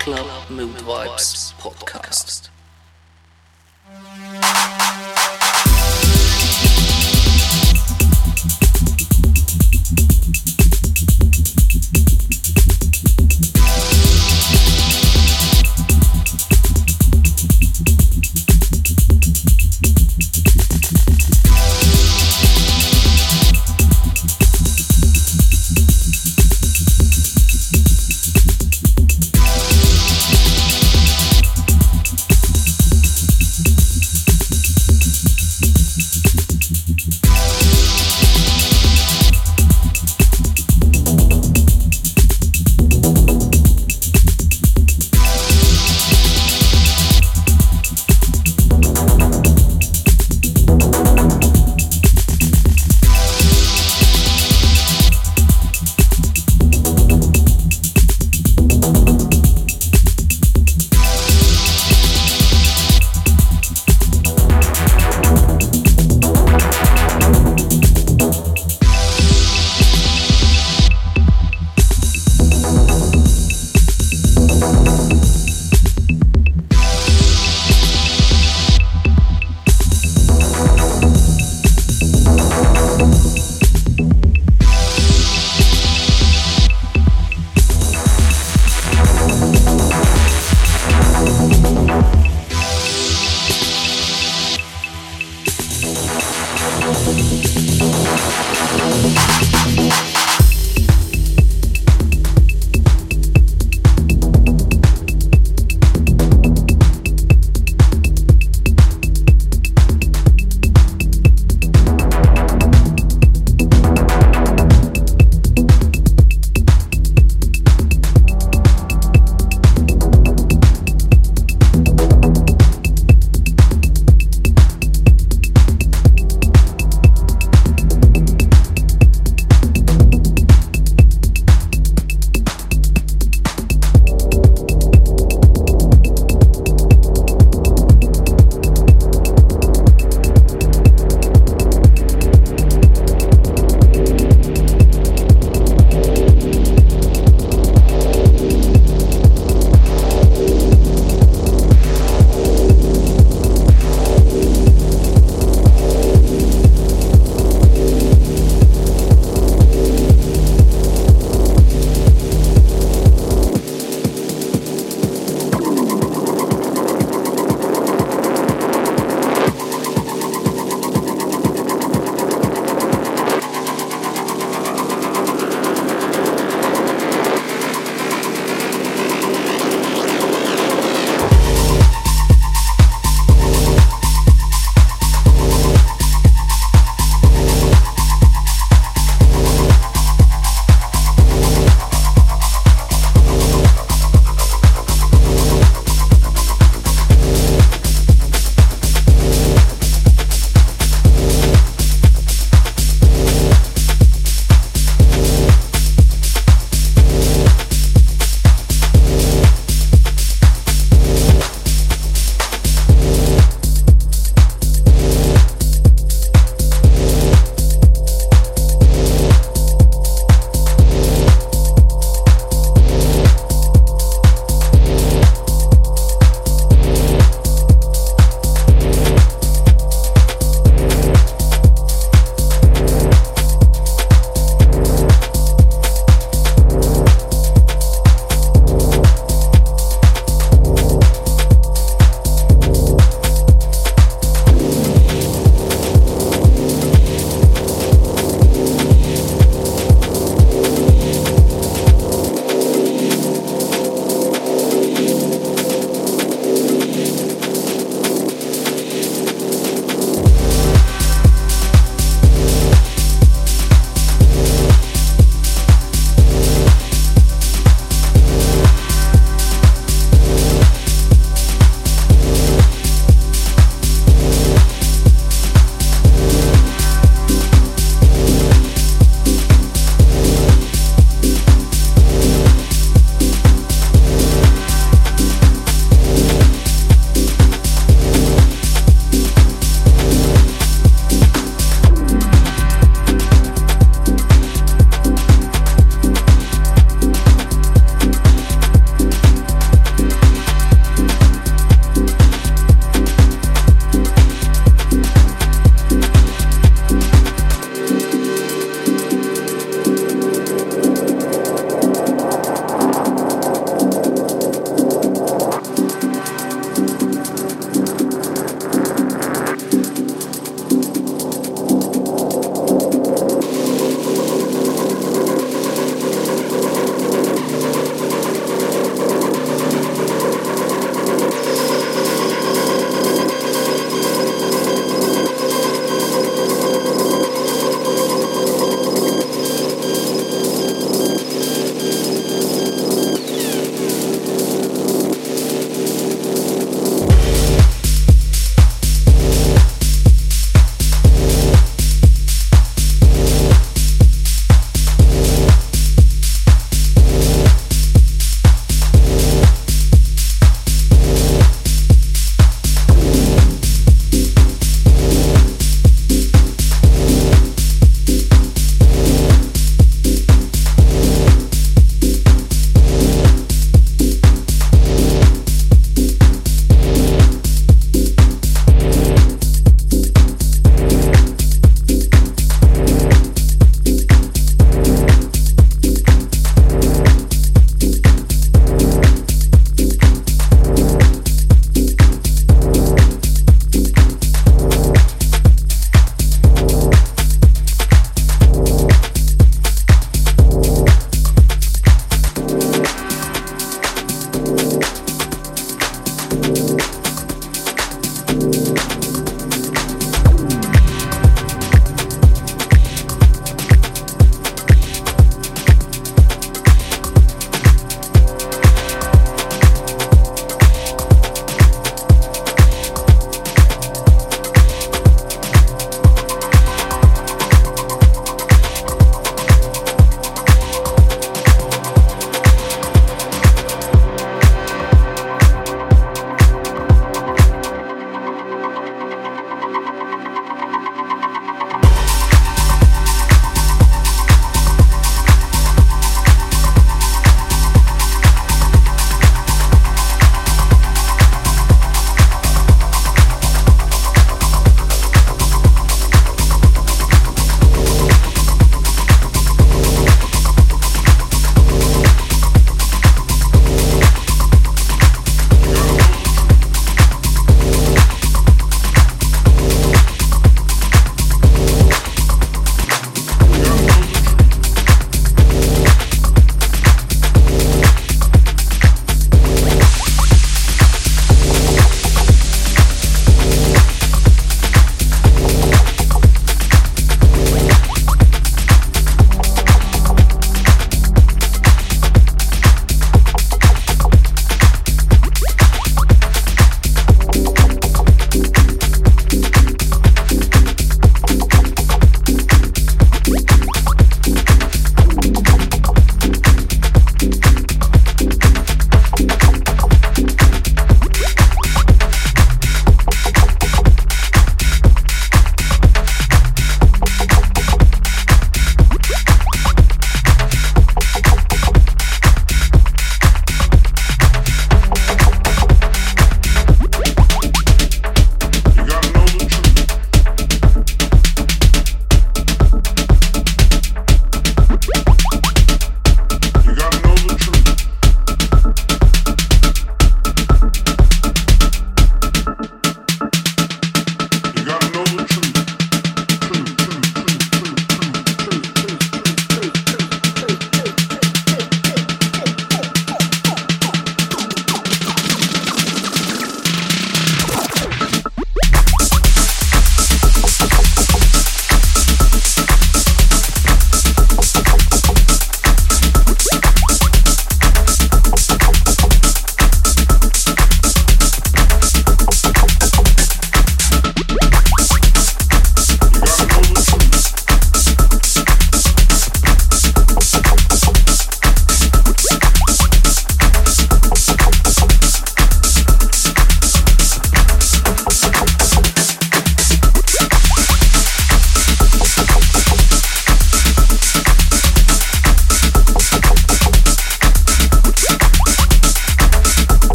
Club Mood Vibes podcast.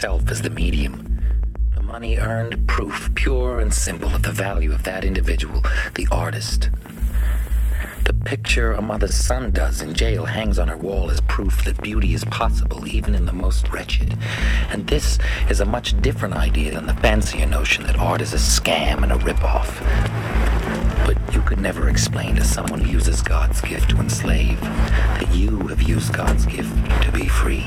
Sheer self as the medium. The money earned, proof pure and simple of the value of that individual, the artist. The picture a mother's son does in jail hangs on her wall as proof that beauty is possible even in the most wretched. And this is a much different idea than the fancier notion that art is a scam and a ripoff. But you could never explain to someone who uses God's gift to enslave that you have used God's gift to be free.